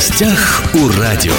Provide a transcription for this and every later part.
гостях у радио.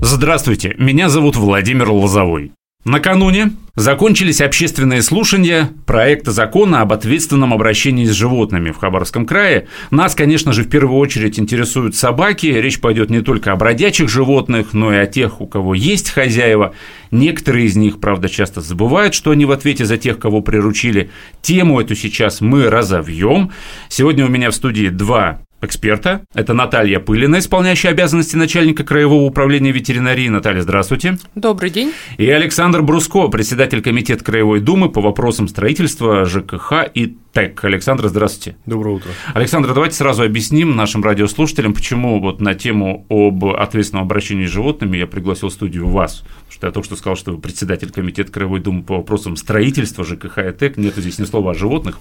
Здравствуйте, меня зовут Владимир Лозовой. Накануне закончились общественные слушания проекта закона об ответственном обращении с животными в Хабаровском крае. Нас, конечно же, в первую очередь интересуют собаки. Речь пойдет не только о бродячих животных, но и о тех, у кого есть хозяева. Некоторые из них, правда, часто забывают, что они в ответе за тех, кого приручили. Тему эту сейчас мы разовьем. Сегодня у меня в студии два эксперта. Это Наталья Пылина, исполняющая обязанности начальника Краевого управления ветеринарии. Наталья, здравствуйте. Добрый день. И Александр Бруско, председатель комитета Краевой Думы по вопросам строительства, ЖКХ и ТЭК. Александр, здравствуйте. Доброе утро. Александр, давайте сразу объясним нашим радиослушателям, почему вот на тему об ответственном обращении с животными я пригласил в студию вас. Потому что я только что сказал, что вы председатель комитета Краевой Думы по вопросам строительства, ЖКХ и ТЭК. Нет здесь ни слова о животных.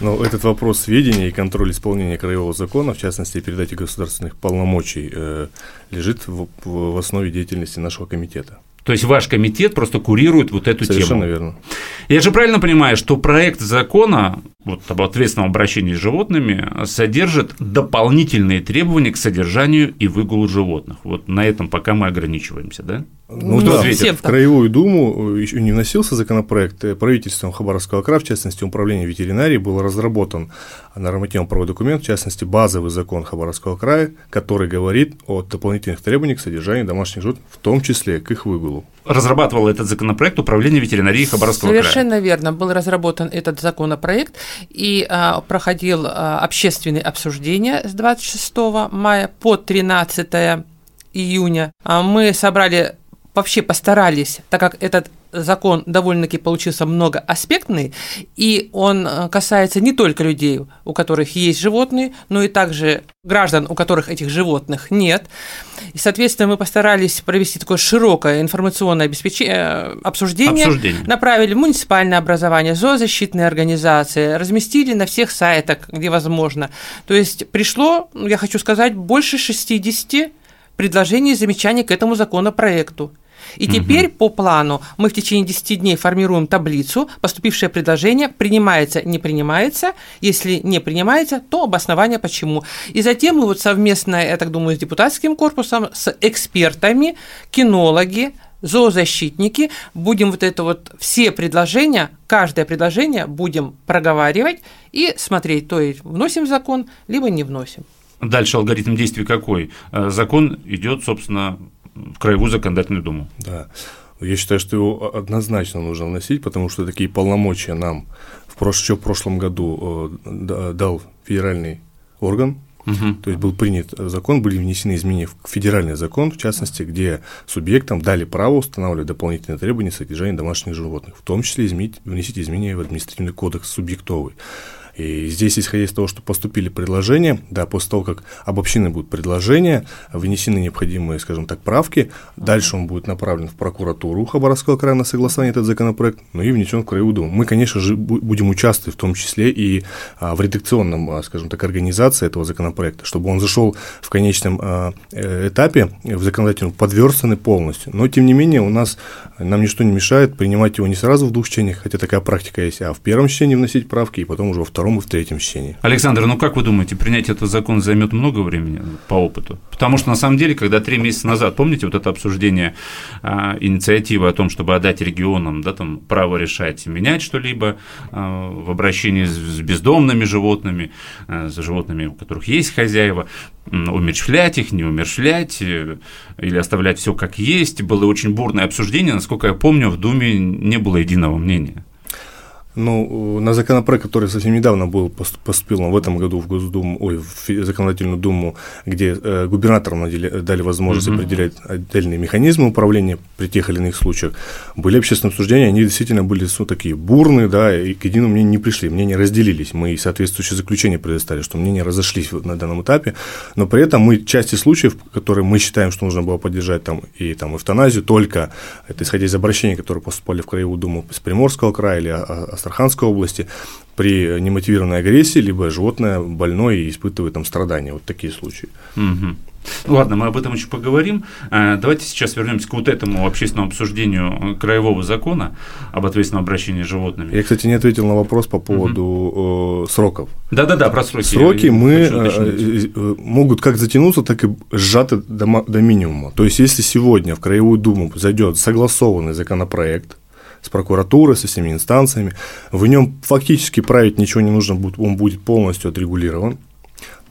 Но этот вопрос сведения и контроль исполнения краевого закона, в частности, передачи государственных полномочий, э, лежит в, основе деятельности нашего комитета. То есть ваш комитет просто курирует вот эту Совершенно тему. верно. Я же правильно понимаю, что проект закона вот, об ответственном обращении с животными содержит дополнительные требования к содержанию и выгулу животных. Вот на этом пока мы ограничиваемся, да? Ну, Кто да, ответит? в. Краевую Думу еще не вносился законопроект. э, Правительством Хабаровского края, в частности, управление ветеринарии, был разработан нормативно-правовой документ, в частности, базовый закон Хабаровского края, который говорит о дополнительных требованиях к содержанию домашних животных, в том числе к их выгулу. Разрабатывал этот законопроект управление ветеринарии Хабаровского края. Совершенно верно. Был разработан этот законопроект и а, проходил а, общественные обсуждения с 26 мая по 13 июня. А мы собрали вообще постарались, так как этот закон довольно-таки получился многоаспектный, и он э, касается не только людей, у которых есть животные, но и также граждан, у которых этих животных нет. И, соответственно, мы постарались провести такое широкое информационное обеспечение, обсуждение, Обсуждение. направили в муниципальное образование, зоозащитные организации, разместили на всех сайтах, где возможно. То есть пришло, я хочу сказать, больше 60 предложений и замечаний к этому законопроекту. И теперь по плану мы в течение 10 дней формируем таблицу, поступившее предложение принимается, не принимается, если не принимается, то обоснование почему. И затем мы вот совместно, я так думаю, с депутатским корпусом, с экспертами, кинологи, зоозащитники, будем вот это вот все предложения, каждое предложение будем проговаривать и смотреть, то есть вносим закон, либо не вносим. Дальше алгоритм действий какой? Э, Закон идет, собственно, Краевую законодательную думу. Да. Я считаю, что его однозначно нужно вносить, потому что такие полномочия нам в прош... еще в прошлом году э, да- дал федеральный орган, Мгм. то есть был принят закон, были внесены изменения в федеральный закон, в частности, где субъектам дали право устанавливать дополнительные требования к содержанию домашних животных, в том числе изменить, внести изменения в административный кодекс субъектовый. И здесь, исходя из того, что поступили предложения, да, после того, как обобщены будут предложения, внесены необходимые, скажем так, правки, дальше он будет направлен в прокуратуру Хабаровского края на согласование этот законопроект, ну и внесен в Краевую Думу. Мы, конечно же, бу- будем участвовать в том числе и а, в редакционном, а, скажем так, организации этого законопроекта, чтобы он зашел в конечном а, э, этапе в законодательную подверстанный полностью. Но, тем не менее, у нас, нам ничто не мешает принимать его не сразу в двух чтениях, хотя такая практика есть, а в первом чтении вносить правки, и потом уже во втором и в третьем чтении. Александр, ну как вы думаете, принять этот закон займет много времени ну, по опыту? Потому что на самом деле, когда три месяца назад, помните, вот это обсуждение а, инициативы о том, чтобы отдать регионам да, там, право решать, менять что-либо а, в обращении с, бездомными животными, а, с животными, у которых есть хозяева, умерщвлять их, не умерщвлять э, или оставлять все как есть. Было очень бурное обсуждение, насколько я помню, в Думе не было единого мнения. Ну, на законопроект, который совсем недавно был пос- поступил в этом году в Госдуму, ой, в законодательную думу, где э, губернаторам надели- дали возможность Мгм. определять отдельные механизмы управления при тех или иных случаях, были общественные обсуждения, они действительно были ну, такие бурные, да, и к единому мнению не пришли, мнения разделились, мы соответствующее заключение предоставили, что мнения разошлись на данном этапе, но при этом мы части случаев, которые мы считаем, что нужно было поддержать там и там эвтаназию, только это исходя из обращений, которые поступали в Краевую Думу с Приморского края или а- а- Астраханской области, при немотивированной агрессии, либо животное больное и испытывает там страдания. Вот такие случаи. Мгм. Ну ладно, мы об этом еще поговорим. Э, давайте сейчас вернемся к вот этому общественному обсуждению краевого закона об ответственном обращении с животными. Я, кстати, не ответил на вопрос по поводу угу. сроков. Да-да-да, про сроки. Сроки мы э, могут как затянуться, так и сжаты до, до минимума. То есть, если сегодня в Краевую Думу зайдет согласованный законопроект, с прокуратурой, со всеми инстанциями, в нем фактически править ничего не нужно будет, он будет полностью отрегулирован,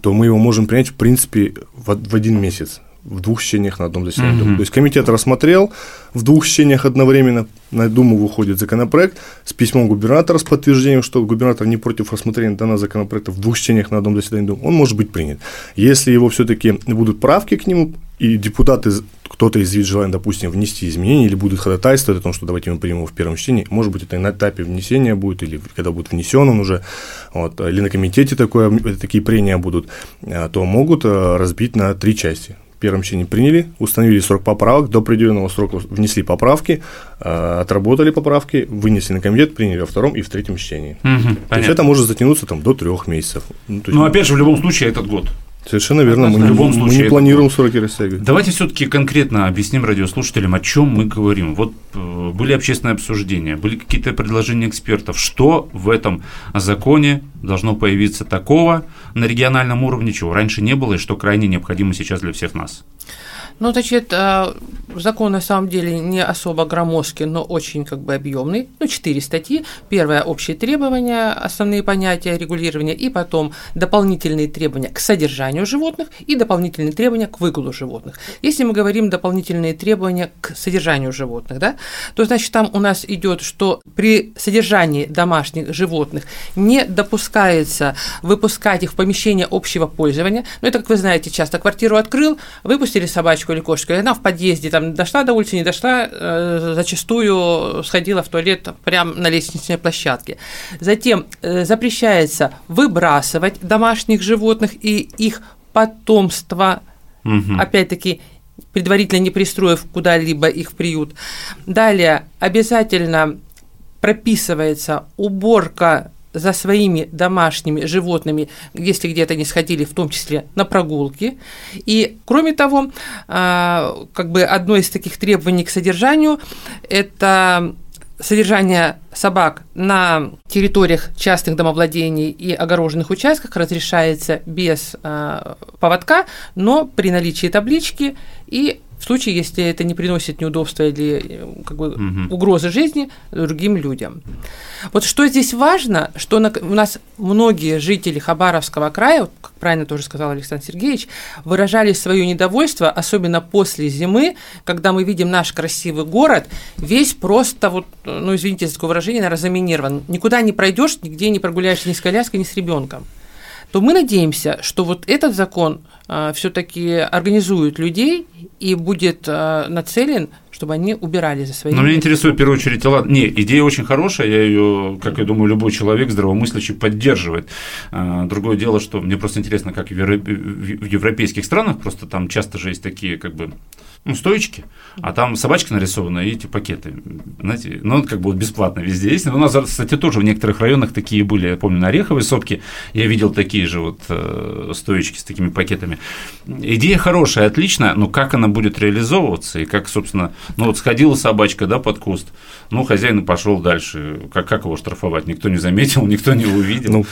то мы его можем принять, в принципе, в, в один месяц в двух чтениях на одном заседании. Mm-hmm. То есть комитет рассмотрел, в двух чтениях одновременно на Думу выходит законопроект с письмом губернатора с подтверждением, что губернатор не против рассмотрения данного законопроекта в двух чтениях на одном заседании Думы, он может быть принят. Если его все-таки будут правки к нему, и депутаты, кто-то из вид желания, допустим, внести изменения или будут ходатайствовать о том, что давайте мы примем его в первом чтении, может быть, это на этапе внесения будет, или когда будет внесен он уже, вот, или на комитете такое, такие прения будут, а, то могут а, разбить на три части первом чтении приняли, установили срок поправок, до определенного срока внесли поправки, э, отработали поправки, вынесли на комитет, приняли во втором и в третьем чтении. Угу, то есть это может затянуться там, до трех месяцев. Ну, есть, Но опять же, в любом случае, этот год. Совершенно верно. Мы, в любом случае, мы не планируем сроки растягивать. Давайте все-таки конкретно объясним радиослушателям, о чем мы говорим. Вот э, были общественные обсуждения, были какие-то предложения экспертов. Что в этом законе должно появиться такого на региональном уровне, чего раньше не было, и что крайне необходимо сейчас для всех нас? Ну, значит, э, закон на самом деле не особо громоздкий, но очень как бы объемный. Ну, четыре статьи. Первое – общие требования, основные понятия регулирования, и потом дополнительные требования к содержанию животных и дополнительные требования к выгулу животных. Если мы говорим дополнительные требования к содержанию животных, да, то, значит, там у нас идет, что при содержании домашних животных не допускается выпускать их в помещение общего пользования. Ну, это, как вы знаете, часто квартиру открыл, выпустили собачку или кошечку, и она в подъезде там дошла до улицы, не дошла, э, зачастую сходила в туалет прямо на лестничной площадке. Затем э, запрещается выбрасывать домашних животных и их потомство, угу. опять-таки, предварительно не пристроив куда-либо их в приют. Далее обязательно прописывается уборка за своими домашними животными, если где-то не сходили, в том числе на прогулки. И, кроме того, а, как бы одно из таких требований к содержанию – это содержание собак на территориях частных домовладений и огороженных участках разрешается без э, поводка, но при наличии таблички и в случае, если это не приносит неудобства или э, как бы, угу. угрозы жизни другим людям. Вот что здесь важно, что на, у нас многие жители Хабаровского края, как правильно тоже сказал Александр Сергеевич, выражали свое недовольство, особенно после зимы, когда мы видим наш красивый город, весь просто, вот, ну извините за такое выражение, наверное, заминирован. Никуда не пройдешь, нигде не прогуляешься ни с коляской, ни с ребенком то мы надеемся, что вот этот закон э, все-таки организует людей и будет э, нацелен, чтобы они убирали за своими. Но меня интересует в первую очередь, ладно, не, идея очень хорошая, я ее, как я думаю, любой человек здравомыслящий поддерживает. Э, другое дело, что мне просто интересно, как в европейских странах, просто там часто же есть такие как бы ну, стоечки, а там собачка нарисована и эти пакеты. Знаете, ну, как бы вот бесплатно везде есть. У нас, кстати, тоже в некоторых районах такие были. Я помню, на Ореховой сопке я видел такие же вот э, стоечки с такими пакетами. Идея хорошая, отличная, но как она будет реализовываться и как, собственно, ну вот сходила собачка, да, под куст, ну, хозяин пошел дальше. Как, как его штрафовать? Никто не заметил, никто не увидел. Ну,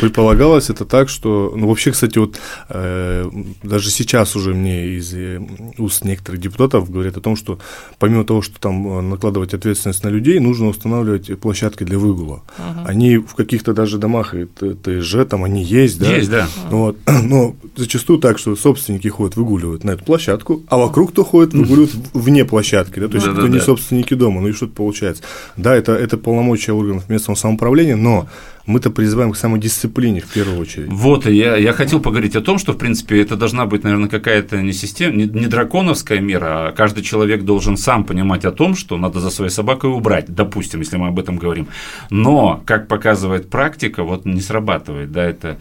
предполагалось это так, что, ну, вообще, кстати, вот э, даже сейчас уже мне из э, уст некоторых депутатов говорят о том, что помимо того, что там э, накладывать ответственность на людей, нужно устанавливать площадки для выгула. Они в каких-то даже домах и ТСЖ там они есть, да? Есть, да. Вот. Но зачастую так, что собственники ходят выгуливают на эту площадку, а вокруг кто ходит выгуливают вне площадки, да, то есть да, кто да, не да. собственники дома, ну и что-то получается. Да, это, это полномочия органов местного самоуправления, но мы-то призываем к самодисциплине в первую очередь. Вот, и я, я хотел поговорить о том, что, в принципе, это должна быть, наверное, какая-то не система, не, не драконовская мера, а каждый человек должен сам понимать о том, что надо за своей собакой убрать, допустим, если мы об этом говорим. Но, как показывает практика, вот не срабатывает, да, это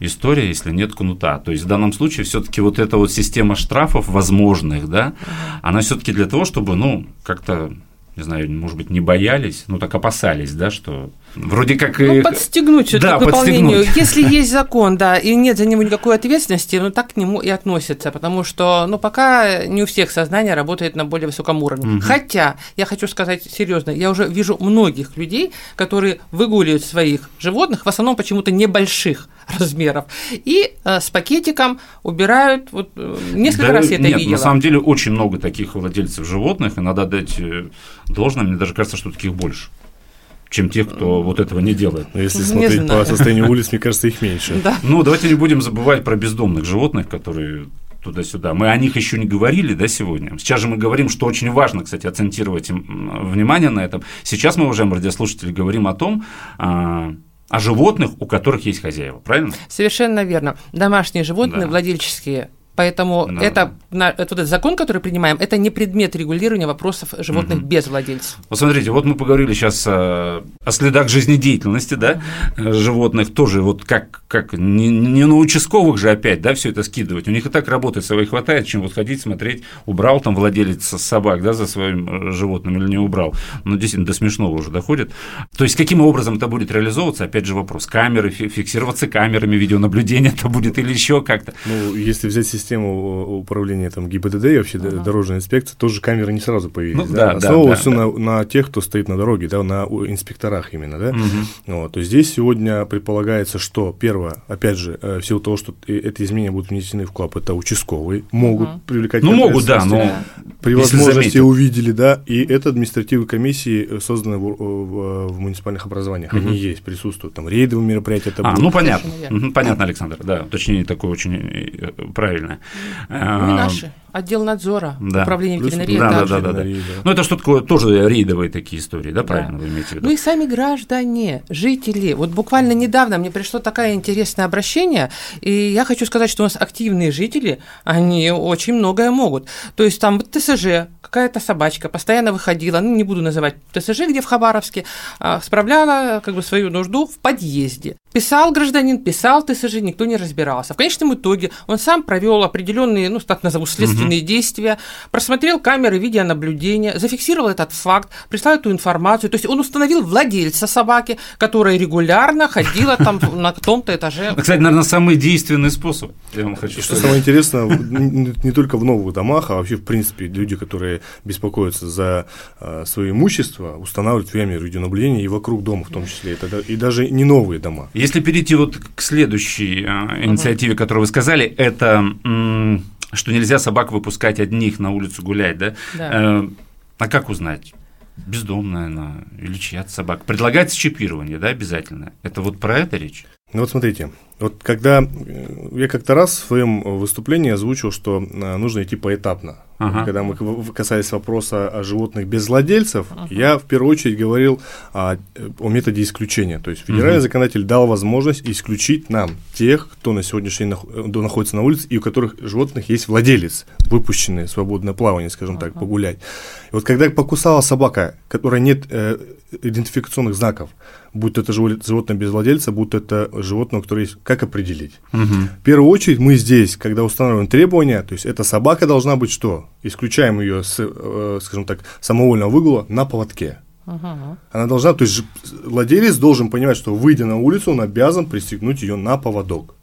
история, если нет кнута. То есть в данном случае все-таки вот эта вот система штрафов возможных, да, она все-таки для того, чтобы, ну, как-то не знаю, может быть, не боялись, ну так опасались, да, что Вроде как Ну, подстегнуть всё-таки Да, к выполнению. подстегнуть. Если есть закон, да, и нет за него никакой ответственности, ну так к нему и относятся, потому что, ну, пока не у всех сознание работает на более высоком уровне. Хотя, я хочу сказать серьезно, я уже вижу многих людей, которые выгуливают своих животных, в основном почему-то небольших размеров, и э, с пакетиком убирают, вот э, несколько Да раз я это нет, видела. на самом деле очень много таких владельцев животных, и надо дать э, должное, мне даже кажется, что таких больше, чем тех, кто вот этого не делает. Но если Не смотреть по знаю. состоянию улиц, мне кажется, их меньше. Да. Ну, давайте не будем забывать про бездомных животных, которые туда-сюда. Мы о них еще не говорили, да, сегодня. Сейчас же мы говорим, что очень важно, кстати, акцентировать внимание на этом. Сейчас мы, уважаемые радиослушатели, говорим о том, а, о животных, у которых есть хозяева, правильно? Совершенно верно. Домашние животные, Да. владельческие. Поэтому Да. это, на- это вот этот закон, который принимаем, это не предмет регулирования вопросов животных без владельцев. Вот смотрите, вот мы поговорили сейчас о, о следах жизнедеятельности, да, э, животных, тоже вот как, как не, не на участковых же опять, да, все это скидывать. У них и так работы своей хватает, чем вот ходить, смотреть, убрал там владелец собак, да, за своим э, животным или не убрал. Ну, действительно, до смешного уже доходит. То есть, каким образом это будет реализовываться, опять же вопрос. Камеры, фи- фиксироваться камерами видеонаблюдения это будет или еще как-то. Ну, если взять систему управления там ГИБДД и вообще дорожной инспекции, тоже камеры не сразу появились. Ну, да? да, Основывалось да, да. на, на тех, кто стоит на дороге, да, на инспекторах именно, да. Мгм. Вот, то есть здесь сегодня предполагается, что первое, опять же, э, в силу того, что э, эти изменения будут внесены в КЛАП, это участковые, могут Мгм. привлекать Ну, могут, да, но При возможности увидели, да, и это административные комиссии э, созданы в, в- в муниципальных образованиях, Мгм. они есть, присутствуют, там рейдовые мероприятия, это А, будут. ну понятно. Понятно, Александр. Да, уточнение такое очень э, правильное. Ну, и А, наши. Отдел надзора, да. управление ветеринарии. да, да, да, да, да. Да. Ну, это что такое тоже рейдовые такие истории, да, правильно вы имеете в виду? Ну и сами граждане, жители. Вот буквально недавно мне пришло такое интересное обращение, и я хочу сказать, что у нас активные жители, они очень многое могут. То есть там ТСЖ, какая-то собачка постоянно выходила, ну не буду называть ТСЖ, где в Хабаровске, а, справляла как бы свою нужду в подъезде. Писал гражданин, писал ТСЖ, никто не разбирался. В конечном итоге он сам провел определенные, ну так назову, следственные действия, просмотрел камеры видеонаблюдения, зафиксировал этот факт, прислал эту информацию. То есть он установил владельца собаки, которая регулярно ходила там на том-то этаже. Это, Кстати, наверное, самый действенный способ. Я вам хочу И что самое интересное, не только в новых домах, а вообще, в принципе, люди, которые беспокоятся за э, свое имущество, устанавливают камеры видеонаблюдения и вокруг дома в том числе, это и даже не новые дома. Если перейти вот к следующей э, инициативе, которую вы сказали, это что нельзя собак выпускать одних на улицу гулять, да? Да. Э, А как узнать? Бездомная она или чья-то собака. Предлагается чипирование, да, обязательно. Это вот про это речь? Ну вот смотрите, вот когда э, я как-то раз в своем выступлении озвучил, что э, нужно идти поэтапно. Ага. Когда мы касались вопроса о животных без владельцев, я в первую очередь говорил о, о методе исключения. То есть федеральный Мгм. законодатель дал возможность исключить нам тех, кто на сегодняшний день нах- э, находится на улице и у которых животных есть владелец, выпущенный в свободное плавание, скажем так, погулять. И вот когда покусала собака, которая нет э, идентификационных знаков, будь это живо- животное без владельца, будь это животное, которое есть, как определить? Мгм. В первую очередь мы здесь, когда устанавливаем требования, то есть эта собака должна быть что? Исключаем ее с, э, скажем так, самовольного выгула на поводке. Ага. Она должна, то есть владелец должен понимать, что выйдя на улицу, он обязан пристегнуть ее на поводок.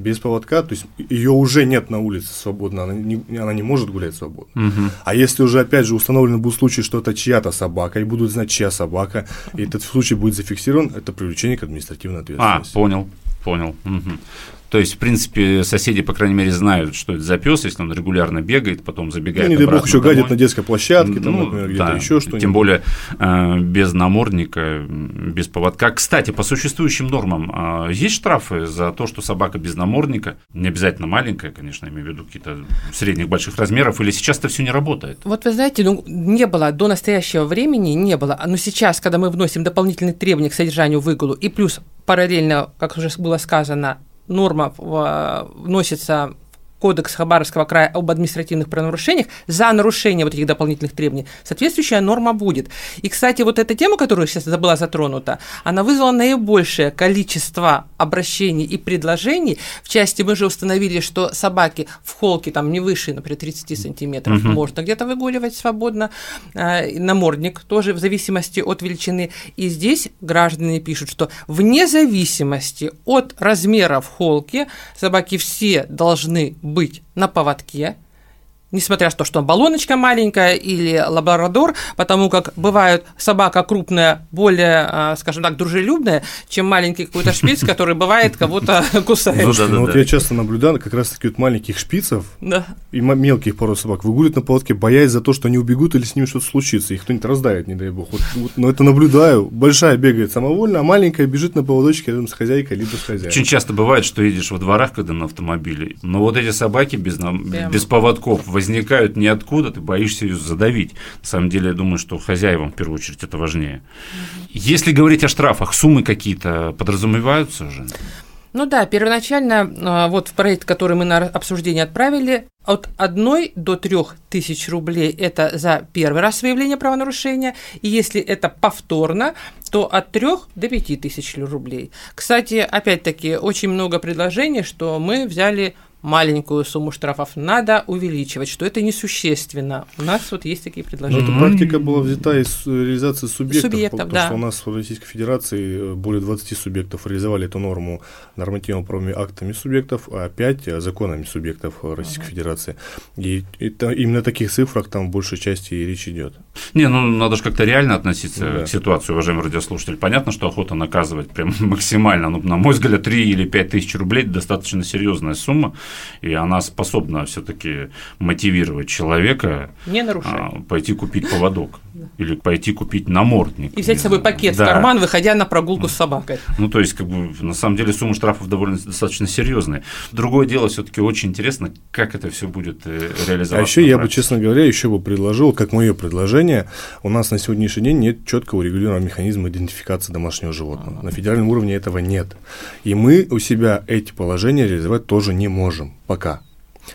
Без поводка, то есть ее уже нет на улице свободно, она не, она не может гулять свободно. Мгм. А если уже, опять же, установлены будут случаи, что это чья-то собака, и будут знать, чья собака, и этот случай будет зафиксирован, это привлечение к административной А, ответственности. понял, понял. Мгм. То есть, в принципе, соседи, по крайней мере, знают, что это за пес, если он регулярно бегает, потом Ну, забегает не дай бог еще домой. гадит на детской площадке, там, Ну, например, где-то да, еще что-нибудь. Тем более э, без намордника, без поводка. Кстати, по существующим нормам э, есть штрафы за то, что собака без намордника, не обязательно маленькая, конечно, я имею в виду какие-то средних больших размеров, или сейчас это все не работает? Вот вы знаете, ну, не было до настоящего времени, не было. Но сейчас, когда мы вносим дополнительные требования к содержанию выгулу, и плюс параллельно, как уже было сказано, норма в- вносится Кодекс Хабаровского края об административных правонарушениях, за нарушение вот этих дополнительных требований соответствующая норма будет. И, кстати, вот эта тема, которая сейчас была затронута, она вызвала наибольшее количество обращений и предложений. В части мы же установили, что собаки в холке там не выше, например, 30 сантиметров угу. можно где-то выгуливать свободно. Э, намордник тоже в зависимости от величины. И здесь граждане пишут, что вне зависимости от размера в холке собаки все должны быть на поводке, несмотря на то, что баллоночка маленькая или лабрадор, потому как бывает собака крупная, более, а, скажем так, дружелюбная, чем маленький какой-то шпиц, который бывает кого-то кусает. Ну, да, да, ну вот я часто наблюдаю как раз таки вот маленьких шпицев и мелких пород собак выгуливают на поводке, боясь за то, что они убегут или с ними что-то случится, их кто-нибудь раздавит, не дай бог. Вот, вот, но это наблюдаю. Большая бегает самовольно, а маленькая бежит на поводочке рядом с хозяйкой либо с хозяином. Очень часто бывает, что едешь во дворах, когда на автомобиле, но вот эти собаки без, без поводков возникают ниоткуда, ты боишься ее задавить. На самом деле, я думаю, что хозяевам в первую очередь это важнее. Если говорить о штрафах, суммы какие-то подразумеваются уже? Ну да, первоначально а, вот в проект, который мы на обсуждение отправили, от 1 до 3 тысяч рублей – это за первый раз выявление правонарушения, и если это повторно, то от 3 до 5 тысяч рублей. Кстати, опять-таки, очень много предложений, что мы взяли маленькую сумму штрафов надо увеличивать, что это несущественно. У нас вот есть такие предложения. Эта практика была взята из реализации субъектов, субъектов потому да. что у нас в Российской Федерации э, более 20 субъектов реализовали эту норму нормативно-правовыми актами субъектов, а 5 э, законами субъектов Российской uh-huh. Федерации. И это, именно о таких цифрах там в большей части и речь идет. Не, ну надо же как-то реально относиться ну, да. к ситуации, уважаемый радиослушатель. Понятно, что охота наказывать прям максимально, но, на мой взгляд, 3 или 5 тысяч рублей – достаточно серьезная сумма и она способна все-таки мотивировать человека не нарушать. А, пойти купить поводок или пойти купить намордник. И взять с собой пакет да. в карман, выходя на прогулку с собакой. Ну, то есть, как бы, на самом деле, сумма штрафов довольно достаточно серьезная. Другое дело, все-таки очень интересно, как это все будет э, реализоваться. А еще я бы, честно говоря, еще бы предложил, как мое предложение, у нас на сегодняшний день нет четкого урегулированного механизма идентификации домашнего животного. А-а-а. На федеральном уровне этого нет. И мы у себя эти положения реализовать тоже не можем пока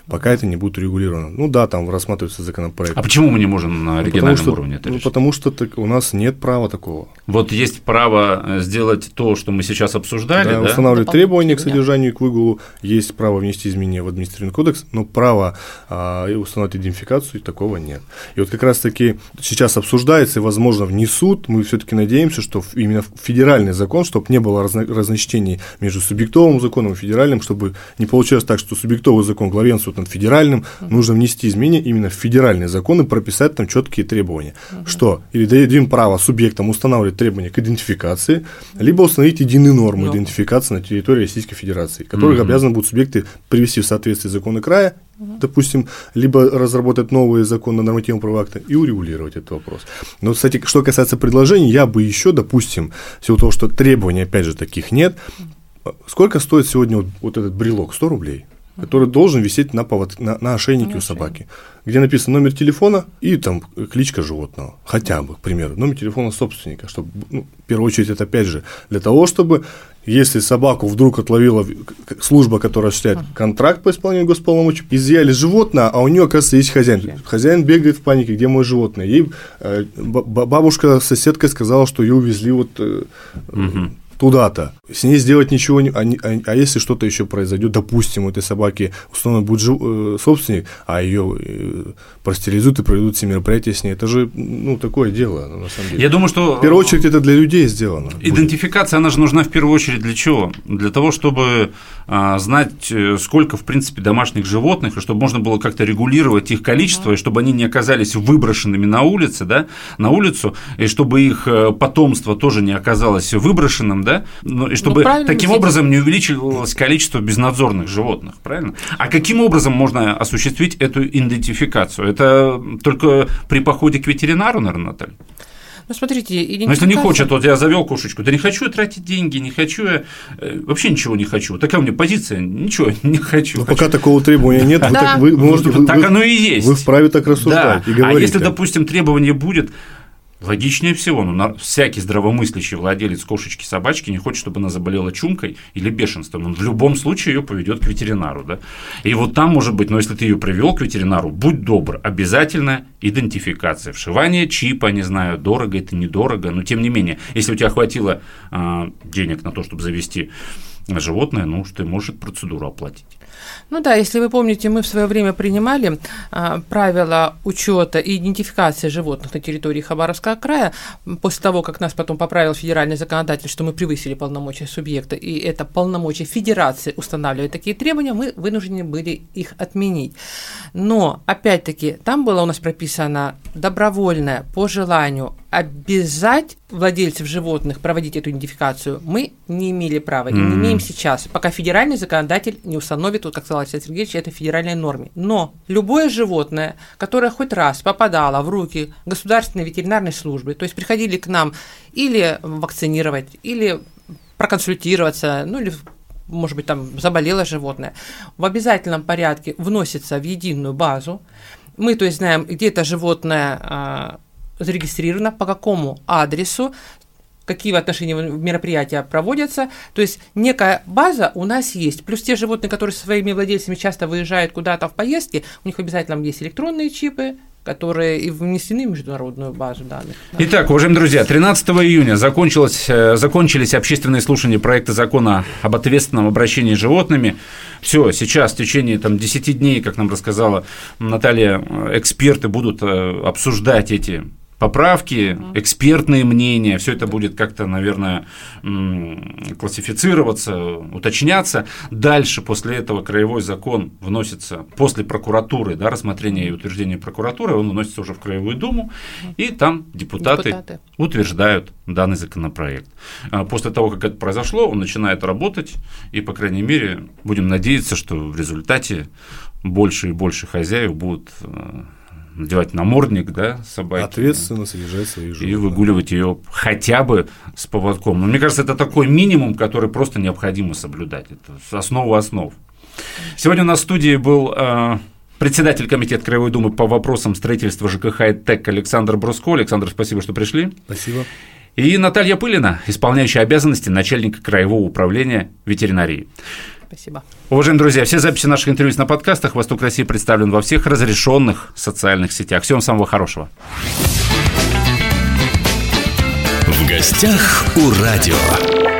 пока это не будет урегулировано. Ну да, там рассматривается законопроект. А почему мы не можем на ну, региональном что, уровне это ну, решить? Потому что так, у нас нет права такого. Вот есть право э, сделать то, что мы сейчас обсуждали, да? да? Устанавливать требования к содержанию и к выгулу, есть право внести изменения в административный кодекс, но права а, установить идентификацию такого нет. И вот как раз-таки сейчас обсуждается и, возможно, внесут, мы все-таки надеемся, что именно федеральный закон, чтобы не было разно, разночтений между субъектовым законом и федеральным, чтобы не получилось так, что субъектовый закон главенствует главенствует над федеральным, нужно внести изменения именно в федеральные законы, прописать там четкие требования. Угу. Что? Или дадим право субъектам устанавливать требования к идентификации, либо установить единые нормы угу. идентификации на территории Российской Федерации, которых угу. обязаны будут субъекты привести в соответствие законы края допустим, либо разработать новые законы нормативного права акта и урегулировать этот вопрос. Но, кстати, что касается предложений, я бы еще, допустим, в силу того, что требований, опять же, таких нет, сколько стоит сегодня вот, вот этот брелок? 100 рублей? Который должен висеть на, повод, на, на ошейнике на у собаки, где написано номер телефона и там кличка животного, хотя бы, к примеру, номер телефона собственника, чтобы, ну, в первую очередь, это опять же для того, чтобы если собаку вдруг отловила служба, которая осуществляет контракт по исполнению госполномочий, изъяли животное, а у нее, оказывается, есть хозяин. Хозяин бегает в панике, где мое животное. Ей э, бабушка, соседка сказала, что ее увезли вот э, угу туда-то. С ней сделать ничего не... А, а, а если что-то еще произойдет, допустим, у этой собаки установлен будет жив, э, собственник, а ее э, простерилизуют и проведут все мероприятия с ней, это же, ну, такое дело, на самом деле. Я думаю, что... В первую очередь, это для людей сделано. Идентификация, будет. она же нужна в первую очередь для чего? Для того, чтобы а, знать, э, сколько, в принципе, домашних животных, и чтобы можно было как-то регулировать их количество, и чтобы они не оказались выброшенными на улице, да, на улицу, и чтобы их э, потомство тоже не оказалось выброшенным, да, ну, и чтобы ну, таким образом не увеличивалось количество безнадзорных животных, правильно? А каким образом можно осуществить эту идентификацию? Это только при походе к ветеринару, наверное, Наталья? Ну, смотрите, идентификация... Но если не хочет, вот я завел кошечку, да не хочу я тратить деньги, не хочу я, э, вообще ничего не хочу. Такая у меня позиция, ничего не хочу. Но пока такого требования нет, вы так, вы можете... Так оно и есть. Вы вправе так рассуждать и говорить. А если, допустим, требование будет, Логичнее всего, ну, на, всякий здравомыслящий владелец кошечки-собачки не хочет, чтобы она заболела чумкой или бешенством. Он в любом случае ее поведет к ветеринару. Да? И вот там, может быть, но если ты ее привел к ветеринару, будь добр, обязательно идентификация. Вшивание чипа, не знаю, дорого это, недорого, но тем не менее, если у тебя хватило э, денег на то, чтобы завести животное, ну, что можешь эту процедуру оплатить. Ну да, если вы помните, мы в свое время принимали а, правила учета и идентификации животных на территории Хабаровского края, после того, как нас потом поправил федеральный законодатель, что мы превысили полномочия субъекта, и это полномочия федерации устанавливает такие требования, мы вынуждены были их отменить. Но, опять-таки, там было у нас прописано добровольное по желанию обязать владельцев животных проводить эту идентификацию мы не имели права и не имеем сейчас, пока федеральный законодатель не установит, вот как сказал Александр Сергеевич, это федеральной норме. Но любое животное, которое хоть раз попадало в руки государственной ветеринарной службы, то есть приходили к нам или вакцинировать, или проконсультироваться, ну или может быть, там заболело животное, в обязательном порядке вносится в единую базу. Мы, то есть, знаем, где это животное а, зарегистрировано, по какому адресу, какие в отношении мероприятия проводятся. То есть некая база у нас есть. Плюс те животные, которые со своими владельцами часто выезжают куда-то в поездки, у них обязательно есть электронные чипы, которые и внесены в международную базу данных. Итак, уважаемые друзья, 13 июня закончилось, э, закончились общественные слушания проекта закона об ответственном обращении с животными. Все, сейчас в течение там, 10 дней, как нам рассказала Наталья, э, эксперты будут э, обсуждать эти поправки, экспертные мнения, все это будет как-то, наверное, классифицироваться, уточняться. Дальше, после этого, краевой закон вносится после прокуратуры, да, рассмотрения и утверждения прокуратуры, он вносится уже в Краевую Думу, и там депутаты, депутаты. утверждают данный законопроект. А после того, как это произошло, он начинает работать, и, по крайней мере, будем надеяться, что в результате больше и больше хозяев будут э, надевать намордник, да, собаки. Ответственно содержать свои животных. И выгуливать ее хотя бы с поводком. Но мне кажется, это такой минимум, который просто необходимо соблюдать. Это основа основ. Сегодня у нас в студии был э, председатель комитета Краевой Думы по вопросам строительства ЖКХ и ТЭК Александр Бруско. Александр, спасибо, что пришли. Спасибо. И Наталья Пылина, исполняющая обязанности начальника Краевого управления ветеринарии. Спасибо. Уважаемые друзья, все записи наших интервью на подкастах «Восток России» представлен во всех разрешенных социальных сетях. Всем самого хорошего. В гостях у радио.